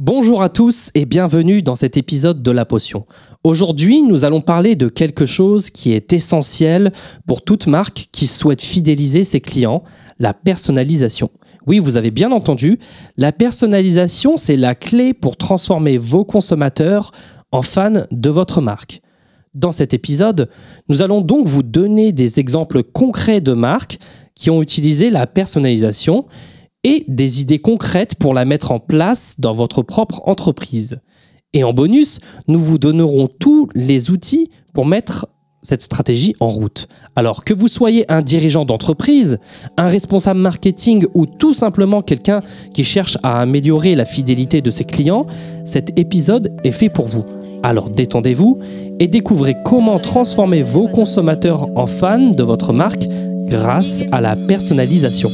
Bonjour à tous et bienvenue dans cet épisode de La Potion. Aujourd'hui, nous allons parler de quelque chose qui est essentiel pour toute marque qui souhaite fidéliser ses clients, la personnalisation. Oui, vous avez bien entendu, la personnalisation, c'est la clé pour transformer vos consommateurs en fans de votre marque. Dans cet épisode, nous allons donc vous donner des exemples concrets de marques qui ont utilisé la personnalisation et des idées concrètes pour la mettre en place dans votre propre entreprise. Et en bonus, nous vous donnerons tous les outils pour mettre cette stratégie en route. Alors que vous soyez un dirigeant d'entreprise, un responsable marketing ou tout simplement quelqu'un qui cherche à améliorer la fidélité de ses clients, cet épisode est fait pour vous. Alors détendez-vous et découvrez comment transformer vos consommateurs en fans de votre marque grâce à la personnalisation.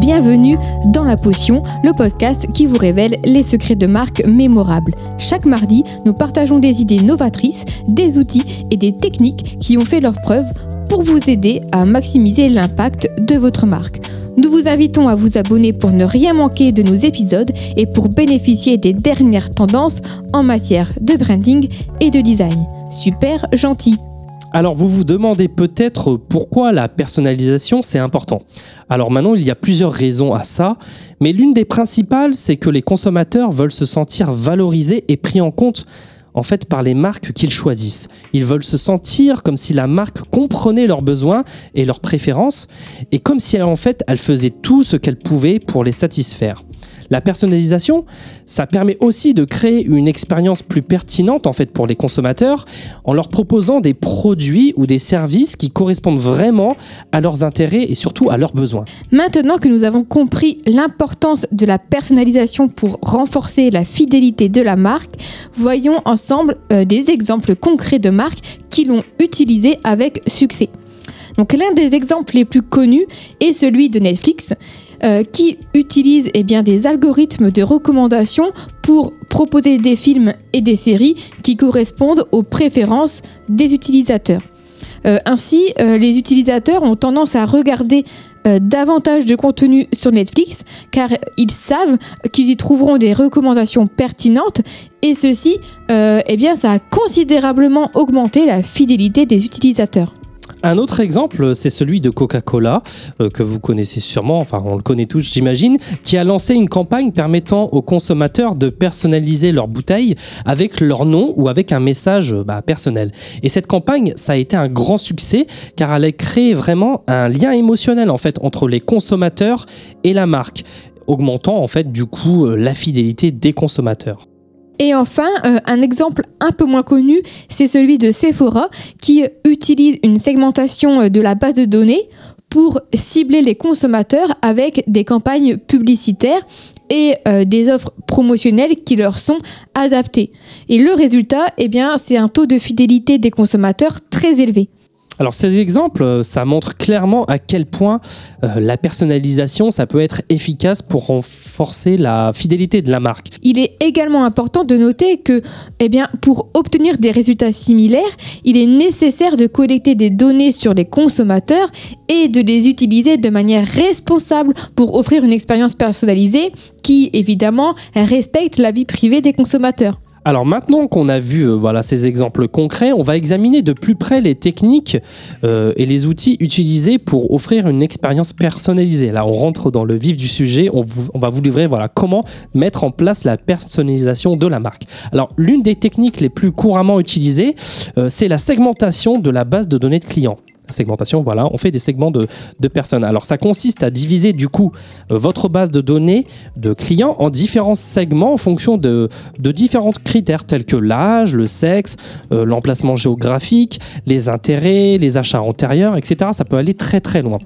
Bienvenue dans La Potion, le podcast qui vous révèle les secrets de marque mémorables. Chaque mardi, nous partageons des idées novatrices, des outils et des techniques qui ont fait leurs preuves pour vous aider à maximiser l'impact de votre marque. Nous vous invitons à vous abonner pour ne rien manquer de nos épisodes et pour bénéficier des dernières tendances en matière de branding et de design. Super gentil alors vous vous demandez peut-être pourquoi la personnalisation c'est important. Alors maintenant il y a plusieurs raisons à ça, mais l'une des principales c'est que les consommateurs veulent se sentir valorisés et pris en compte en fait par les marques qu'ils choisissent. Ils veulent se sentir comme si la marque comprenait leurs besoins et leurs préférences et comme si en fait elle faisait tout ce qu'elle pouvait pour les satisfaire. La personnalisation, ça permet aussi de créer une expérience plus pertinente en fait pour les consommateurs en leur proposant des produits ou des services qui correspondent vraiment à leurs intérêts et surtout à leurs besoins. Maintenant que nous avons compris l'importance de la personnalisation pour renforcer la fidélité de la marque, voyons ensemble euh, des exemples concrets de marques qui l'ont utilisé avec succès. Donc l'un des exemples les plus connus est celui de Netflix. Euh, qui utilise eh bien, des algorithmes de recommandation pour proposer des films et des séries qui correspondent aux préférences des utilisateurs. Euh, ainsi, euh, les utilisateurs ont tendance à regarder davantage de contenu sur Netflix car ils savent qu'ils y trouveront des recommandations pertinentes et ceci, eh a considérablement augmenté la fidélité des utilisateurs. Un autre exemple, c'est celui de Coca-Cola, euh, que vous connaissez sûrement, enfin on le connaît tous j'imagine, qui a lancé une campagne permettant aux consommateurs de personnaliser leurs bouteilles avec leur nom ou avec un message bah, personnel. Et cette campagne, ça a été un grand succès car elle a créé vraiment un lien émotionnel en fait entre les consommateurs et la marque augmentant en fait du coup euh, la fidélité des consommateurs. Et enfin, euh, un exemple un peu moins connu, c'est celui de Sephora qui utilise une segmentation euh, de la base de données pour cibler les consommateurs avec des campagnes publicitaires et euh, des offres promotionnelles qui leur sont adaptées. Et le résultat, eh bien, c'est un taux de fidélité des consommateurs très élevé. Alors ces exemples, euh, ça montre clairement à quel point euh, la personnalisation, ça peut être efficace pour renforcer la fidélité de la marque. Il est également important de noter que, eh bien, pour obtenir des résultats similaires, il est nécessaire de collecter des données sur les consommateurs et de les utiliser de manière responsable pour offrir une expérience personnalisée qui, évidemment, respecte la vie privée des consommateurs. Alors maintenant qu'on a vu euh, voilà, ces exemples concrets, on va examiner de plus près les techniques euh, et les outils utilisés pour offrir une expérience personnalisée. Là, on rentre dans le vif du sujet, on, va vous livrer voilà, comment mettre en place la personnalisation de la marque. Alors l'une des techniques les plus couramment utilisées, euh, c'est la segmentation de la base de données de clients segmentation, voilà, on fait des segments de, personnes. Alors ça consiste à diviser du coup euh, votre base de données de clients en différents segments en fonction de, différents critères tels que l'âge, le sexe, euh, l'emplacement géographique, les intérêts, les achats antérieurs, etc. Ça peut aller très très loin.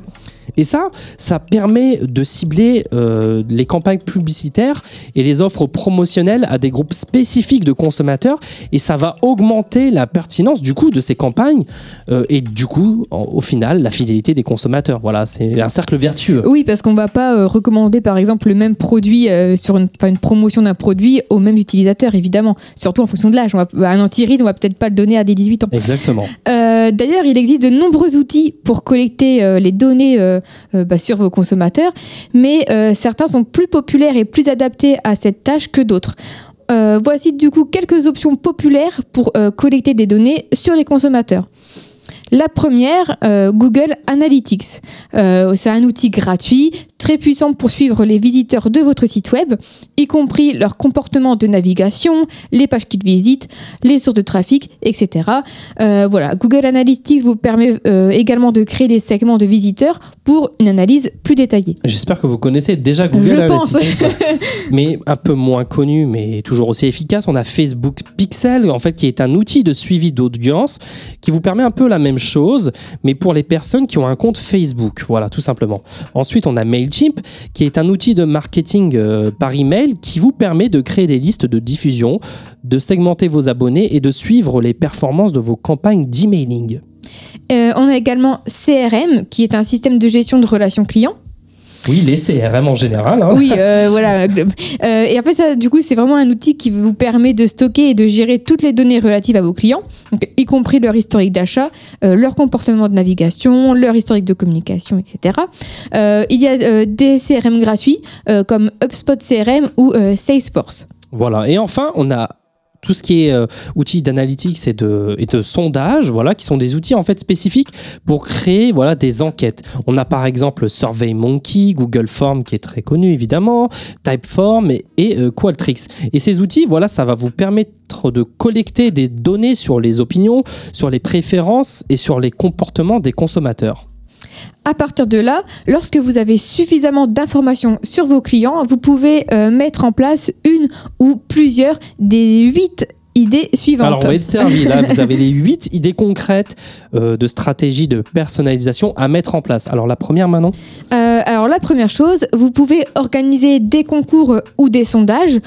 Et ça, ça permet de cibler euh, les campagnes publicitaires et les offres promotionnelles à des groupes spécifiques de consommateurs et ça va augmenter la pertinence du coup de ces campagnes euh, et du coup, au final, la fidélité des consommateurs. Voilà, c'est un cercle vertueux. Oui, parce qu'on va pas euh, recommander par exemple le même produit sur une, une promotion d'un produit aux mêmes utilisateurs, évidemment, surtout en fonction de l'âge. Un anti-ride, on va peut-être pas le donner à des 18 ans. Exactement. D'ailleurs, il existe de nombreux outils pour collecter les données bah, sur vos consommateurs, mais euh, certains sont plus populaires et plus adaptés à cette tâche que d'autres. Euh, voici du coup quelques options populaires pour euh, collecter des données sur les consommateurs. La première, euh, Google Analytics. Euh, c'est un outil gratuit, très puissant pour suivre les visiteurs de votre site web, y compris leur comportement de navigation, les pages qu'ils visitent, les sources de trafic, etc. Euh, voilà, Google Analytics vous permet également de créer des segments de visiteurs pour une analyse plus détaillée. J'espère que vous connaissez déjà Google Je pense. Analytics, mais un peu moins connu, mais toujours aussi efficace. On a Facebook Pixel, en fait, qui est un outil de suivi d'audience qui vous permet un peu la même chose, mais pour les personnes qui ont un compte Facebook. Voilà, tout simplement. Ensuite, on a Mailchimp, qui est un outil de marketing euh, par email qui vous permet de créer des listes de diffusion, de segmenter vos abonnés et de suivre les performances de vos campagnes d'emailing. Euh, on a également CRM, qui est un système de gestion de relations clients. Oui, les CRM en général. hein. Oui, euh, voilà. Euh, et après ça, du coup, c'est vraiment un outil qui vous permet de stocker et de gérer toutes les données relatives à vos clients, donc, y compris leur historique d'achat, euh, leur comportement de navigation, leur historique de communication, etc. Euh, il y a euh, des CRM gratuits euh, comme HubSpot CRM ou euh, Salesforce. Voilà. Et enfin, on a tout ce qui est euh, outils d'analytics et de, et de sondage, voilà, qui sont des outils en fait spécifiques pour créer voilà des enquêtes. On a par exemple SurveyMonkey, Google Form qui est très connu évidemment, Typeform et, euh, Qualtrics. Et ces outils, voilà, ça va vous permettre de collecter des données sur les opinions, sur les préférences et sur les comportements des consommateurs. À partir de là, lorsque vous avez suffisamment d'informations sur vos clients, vous pouvez euh, mettre en place une ou plusieurs des huit idées suivantes. Alors on va être servi là, vous avez les huit idées concrètes euh, de stratégie de personnalisation à mettre en place. Alors la première maintenant Euh, alors la première chose, vous pouvez organiser des concours ou des sondages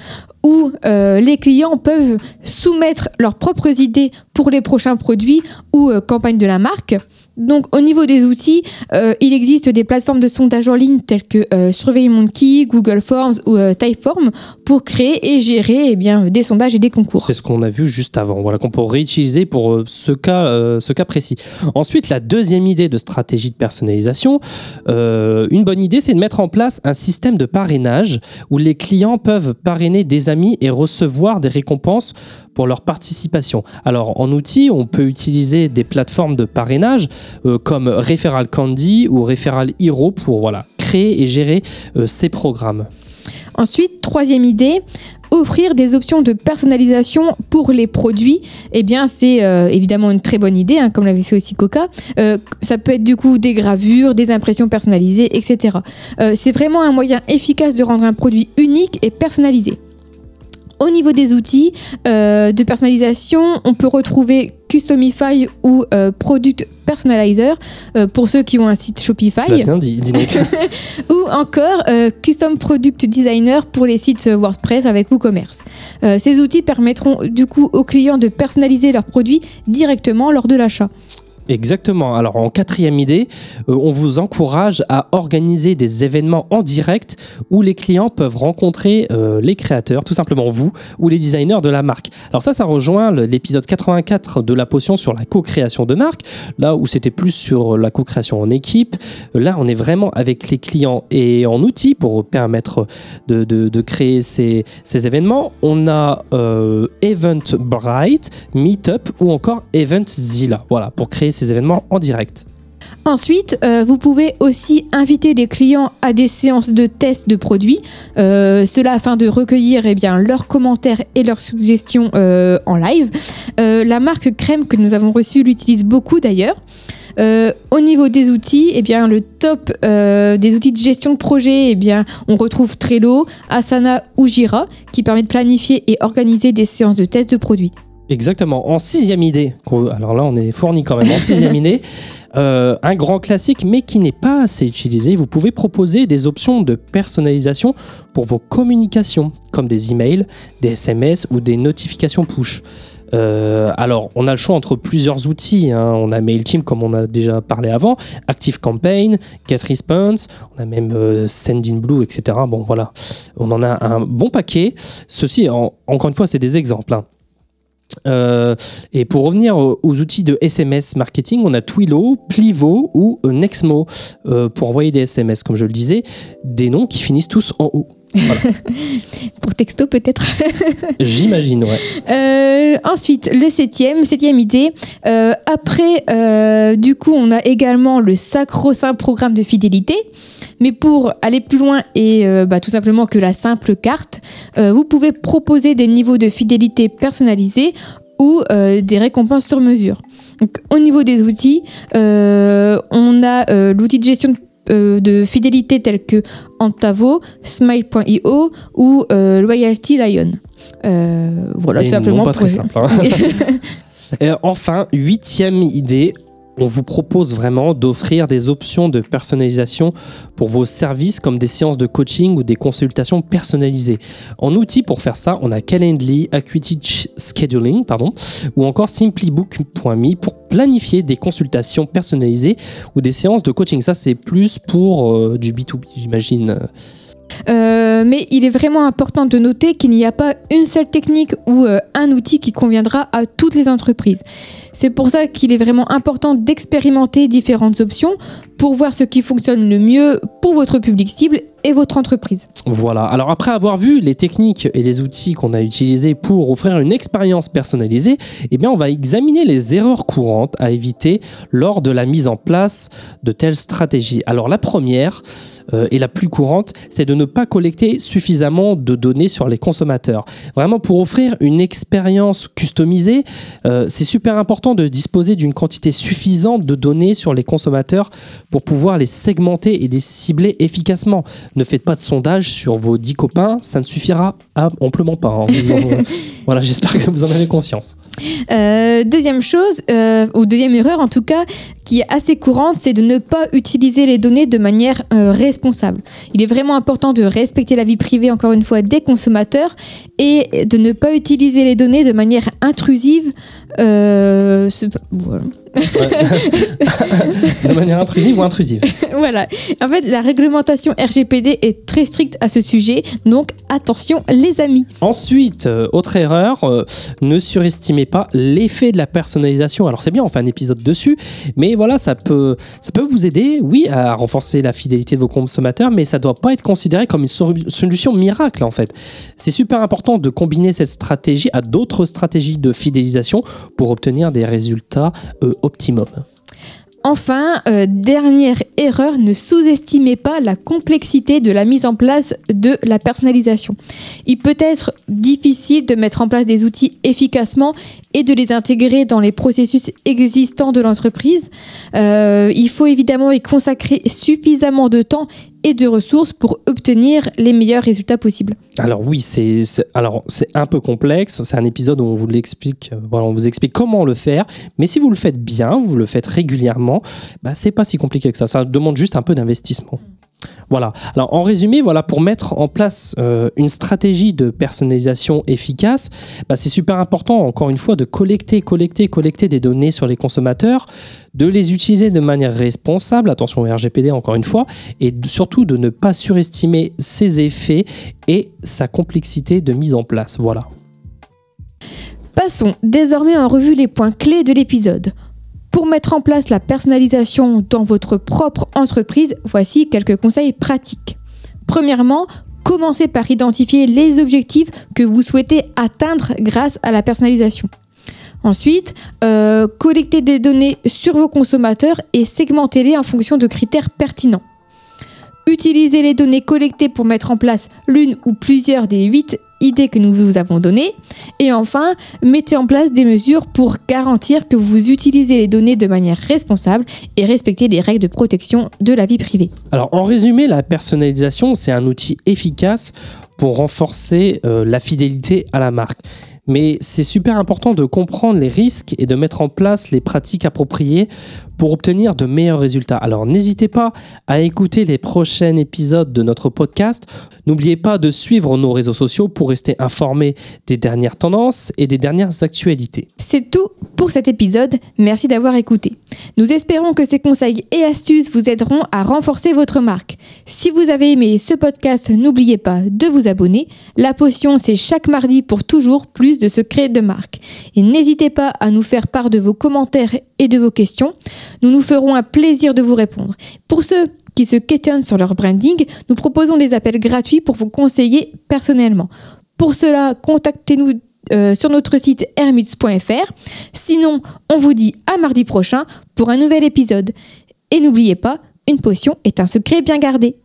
où euh, les clients peuvent soumettre leurs propres idées pour les prochains produits ou campagnes de la marque. Donc au niveau des outils, euh, il existe des plateformes de sondage en ligne telles que euh, SurveyMonkey, Google Forms ou euh, Typeform pour créer et gérer eh bien, des sondages et des concours. C'est ce qu'on a vu juste avant, voilà, qu'on peut réutiliser pour euh, ce cas, ce cas précis. Ensuite, la deuxième idée de stratégie de personnalisation, une bonne idée, c'est de mettre en place un système de parrainage où les clients peuvent parrainer des amis et recevoir des récompenses pour leur participation. Alors, en outil, on peut utiliser des plateformes de parrainage euh, comme Referral Candy ou Referral Hero pour créer et gérer euh, ces programmes. Ensuite, troisième idée, offrir des options de personnalisation pour les produits. Eh bien, c'est euh, évidemment une très bonne idée, hein, comme l'avait fait aussi Coca. Ça peut être du coup des gravures, des impressions personnalisées, etc. C'est vraiment un moyen efficace de rendre un produit unique et personnalisé. Au niveau des outils euh, de personnalisation, on peut retrouver Customify ou euh, Product Personalizer euh, pour ceux qui ont un site Shopify Tu l'as bien dit, dis donc. ou encore euh, Custom Product Designer pour les sites WordPress avec WooCommerce. Ces outils permettront du coup aux clients de personnaliser leurs produits directement lors de l'achat. Exactement. Alors en quatrième idée, euh, on vous encourage à organiser des événements en direct où les clients peuvent rencontrer euh, les créateurs, tout simplement vous ou les designers de la marque. Alors ça, ça rejoint l'épisode 84 de la potion sur la co-création de marque, là où c'était plus sur la co-création en équipe. Là, on est vraiment avec les clients et en outils pour permettre de, créer ces, ces événements. On a euh, Eventbrite, Meetup ou encore Eventzilla. Voilà, pour créer événements en direct. Ensuite, euh, vous pouvez aussi inviter les clients à des séances de test de produits, euh, cela afin de recueillir eh leurs commentaires et leurs suggestions euh, en live. La marque Crème que nous avons reçue l'utilise beaucoup d'ailleurs. Au niveau des outils, eh bien, le top des outils de gestion de projet, eh on retrouve Trello, Asana ou Jira qui permet de planifier et organiser des séances de test de produits. Exactement. En sixième idée, alors là on est fourni quand même, en sixième idée, euh, un grand classique mais qui n'est pas assez utilisé, vous pouvez proposer des options de personnalisation pour vos communications, comme des emails, des SMS ou des notifications push. Euh, alors, on a le choix entre plusieurs outils. hein. On a MailChimp, comme on a déjà parlé avant, ActiveCampaign, GetResponse, on a même euh, Sendinblue, etc. Bon, voilà, on en a un bon paquet. Ceci, en- encore une fois, c'est des exemples. hein. Euh, et pour revenir aux, aux outils de SMS marketing, on a Twilio, Plivo ou euh, Nexmo euh, pour envoyer des SMS, comme je le disais, des noms qui finissent tous en O. Pour texto peut-être. J'imagine, ouais. Euh, ensuite, le septième, septième idée. Après, du coup, on a également le sacro-saint programme de fidélité. Mais pour aller plus loin et bah, tout simplement que la simple carte, euh, vous pouvez proposer des niveaux de fidélité personnalisés ou euh, des récompenses sur mesure. Donc, au niveau des outils, euh, on a l'outil de gestion de, de fidélité tel que Antavo, Smile.io ou Loyalty Lion. Voilà, tout simplement. pas pour- très simples, hein. Et enfin, huitième idée, on vous propose vraiment d'offrir des options de personnalisation pour vos services comme des séances de coaching ou des consultations personnalisées. En outil pour faire ça, on a Calendly, Acuity Ch- Scheduling, pardon, ou encore simplybook.me pour planifier des consultations personnalisées ou des séances de coaching. Ça, c'est plus pour euh, du B2B, j'imagine. Euh, mais il est vraiment important de noter qu'il n'y a pas une seule technique ou euh, un outil qui conviendra à toutes les entreprises. C'est pour ça qu'il est vraiment important d'expérimenter différentes options pour voir ce qui fonctionne le mieux pour votre public cible et votre entreprise. Voilà. Alors après avoir vu les techniques et les outils qu'on a utilisés pour offrir une expérience personnalisée, eh bien on va examiner les erreurs courantes à éviter lors de la mise en place de telles stratégies. Alors la première euh, et la plus courante, c'est de ne pas collecter suffisamment de données sur les consommateurs. Vraiment pour offrir une expérience customisée, euh, c'est super important de disposer d'une quantité suffisante de données sur les consommateurs pour pouvoir les segmenter et les cibler efficacement. Ne faites pas de sondage sur vos 10 copains, ça ne suffira à- amplement pas. hein. Voilà, j'espère que vous en avez conscience. Euh, deuxième chose, euh, ou deuxième erreur en tout cas, qui est assez courante, c'est de ne pas utiliser les données de manière euh, responsable. Il est vraiment important de respecter la vie privée, encore une fois, des consommateurs et de ne pas utiliser les données de manière intrusive. Euh, c'est pas- voilà. De manière intrusive ou intrusive. voilà. En fait, la réglementation RGPD est très stricte à ce sujet, donc attention les amis. Ensuite, euh, autre erreur, euh, ne surestimez pas l'effet de la personnalisation. Alors c'est bien, on fait un épisode dessus, mais voilà, ça peut, ça peut vous aider, oui, à renforcer la fidélité de vos consommateurs, mais ça doit pas être considéré comme une solu- solution miracle en fait. C'est super important de combiner cette stratégie à d'autres stratégies de fidélisation pour obtenir des résultats euh, Enfin, euh, dernière erreur, ne sous-estimez pas la complexité de la mise en place de la personnalisation. Il peut être difficile de mettre en place des outils efficacement et de les intégrer dans les processus existants de l'entreprise. Euh, il faut évidemment y consacrer suffisamment de temps et de ressources pour obtenir les meilleurs résultats possibles. Alors oui, c'est un peu complexe. C'est un épisode où on vous l'explique. euh, on vous explique comment le faire. Mais si vous le faites bien, vous le faites régulièrement, bah c'est pas si compliqué que ça. Ça demande juste un peu d'investissement. Voilà. Alors en résumé, voilà, pour mettre en place euh, une stratégie de personnalisation efficace, bah, c'est super important, encore une fois, de collecter, collecter, collecter des données sur les consommateurs, de les utiliser de manière responsable, attention au RGPD encore une fois, et surtout de ne pas surestimer ses effets et sa complexité de mise en place. Voilà. Passons désormais en revue les points clés de l'épisode. Pour mettre en place la personnalisation dans votre propre entreprise, voici quelques conseils pratiques. Premièrement, commencez par identifier les objectifs que vous souhaitez atteindre grâce à la personnalisation. Ensuite, euh, collectez des données sur vos consommateurs et segmentez-les en fonction de critères pertinents. Utilisez les données collectées pour mettre en place l'une ou plusieurs des huit idées que nous vous avons données. Et enfin, mettez en place des mesures pour garantir que vous utilisez les données de manière responsable et respectez les règles de protection de la vie privée. Alors, en résumé, la personnalisation, c'est un outil efficace pour renforcer euh, la fidélité à la marque. Mais c'est super important de comprendre les risques et de mettre en place les pratiques appropriées pour obtenir de meilleurs résultats. Alors n'hésitez pas à écouter les prochains épisodes de notre podcast. N'oubliez pas de suivre nos réseaux sociaux pour rester informé des dernières tendances et des dernières actualités. C'est tout pour cet épisode. Merci d'avoir écouté. Nous espérons que ces conseils et astuces vous aideront à renforcer votre marque. Si vous avez aimé ce podcast, n'oubliez pas de vous abonner. La potion, c'est chaque mardi pour toujours plus de secrets de marque. Et n'hésitez pas à nous faire part de vos commentaires et de vos questions. Nous nous ferons un plaisir de vous répondre. Pour ceux qui se questionnent sur leur branding, nous proposons des appels gratuits pour vous conseiller personnellement. Pour cela, contactez-nous euh, sur notre site hermits.fr. Sinon, on vous dit à mardi prochain pour un nouvel épisode. Et n'oubliez pas, une potion est un secret bien gardé.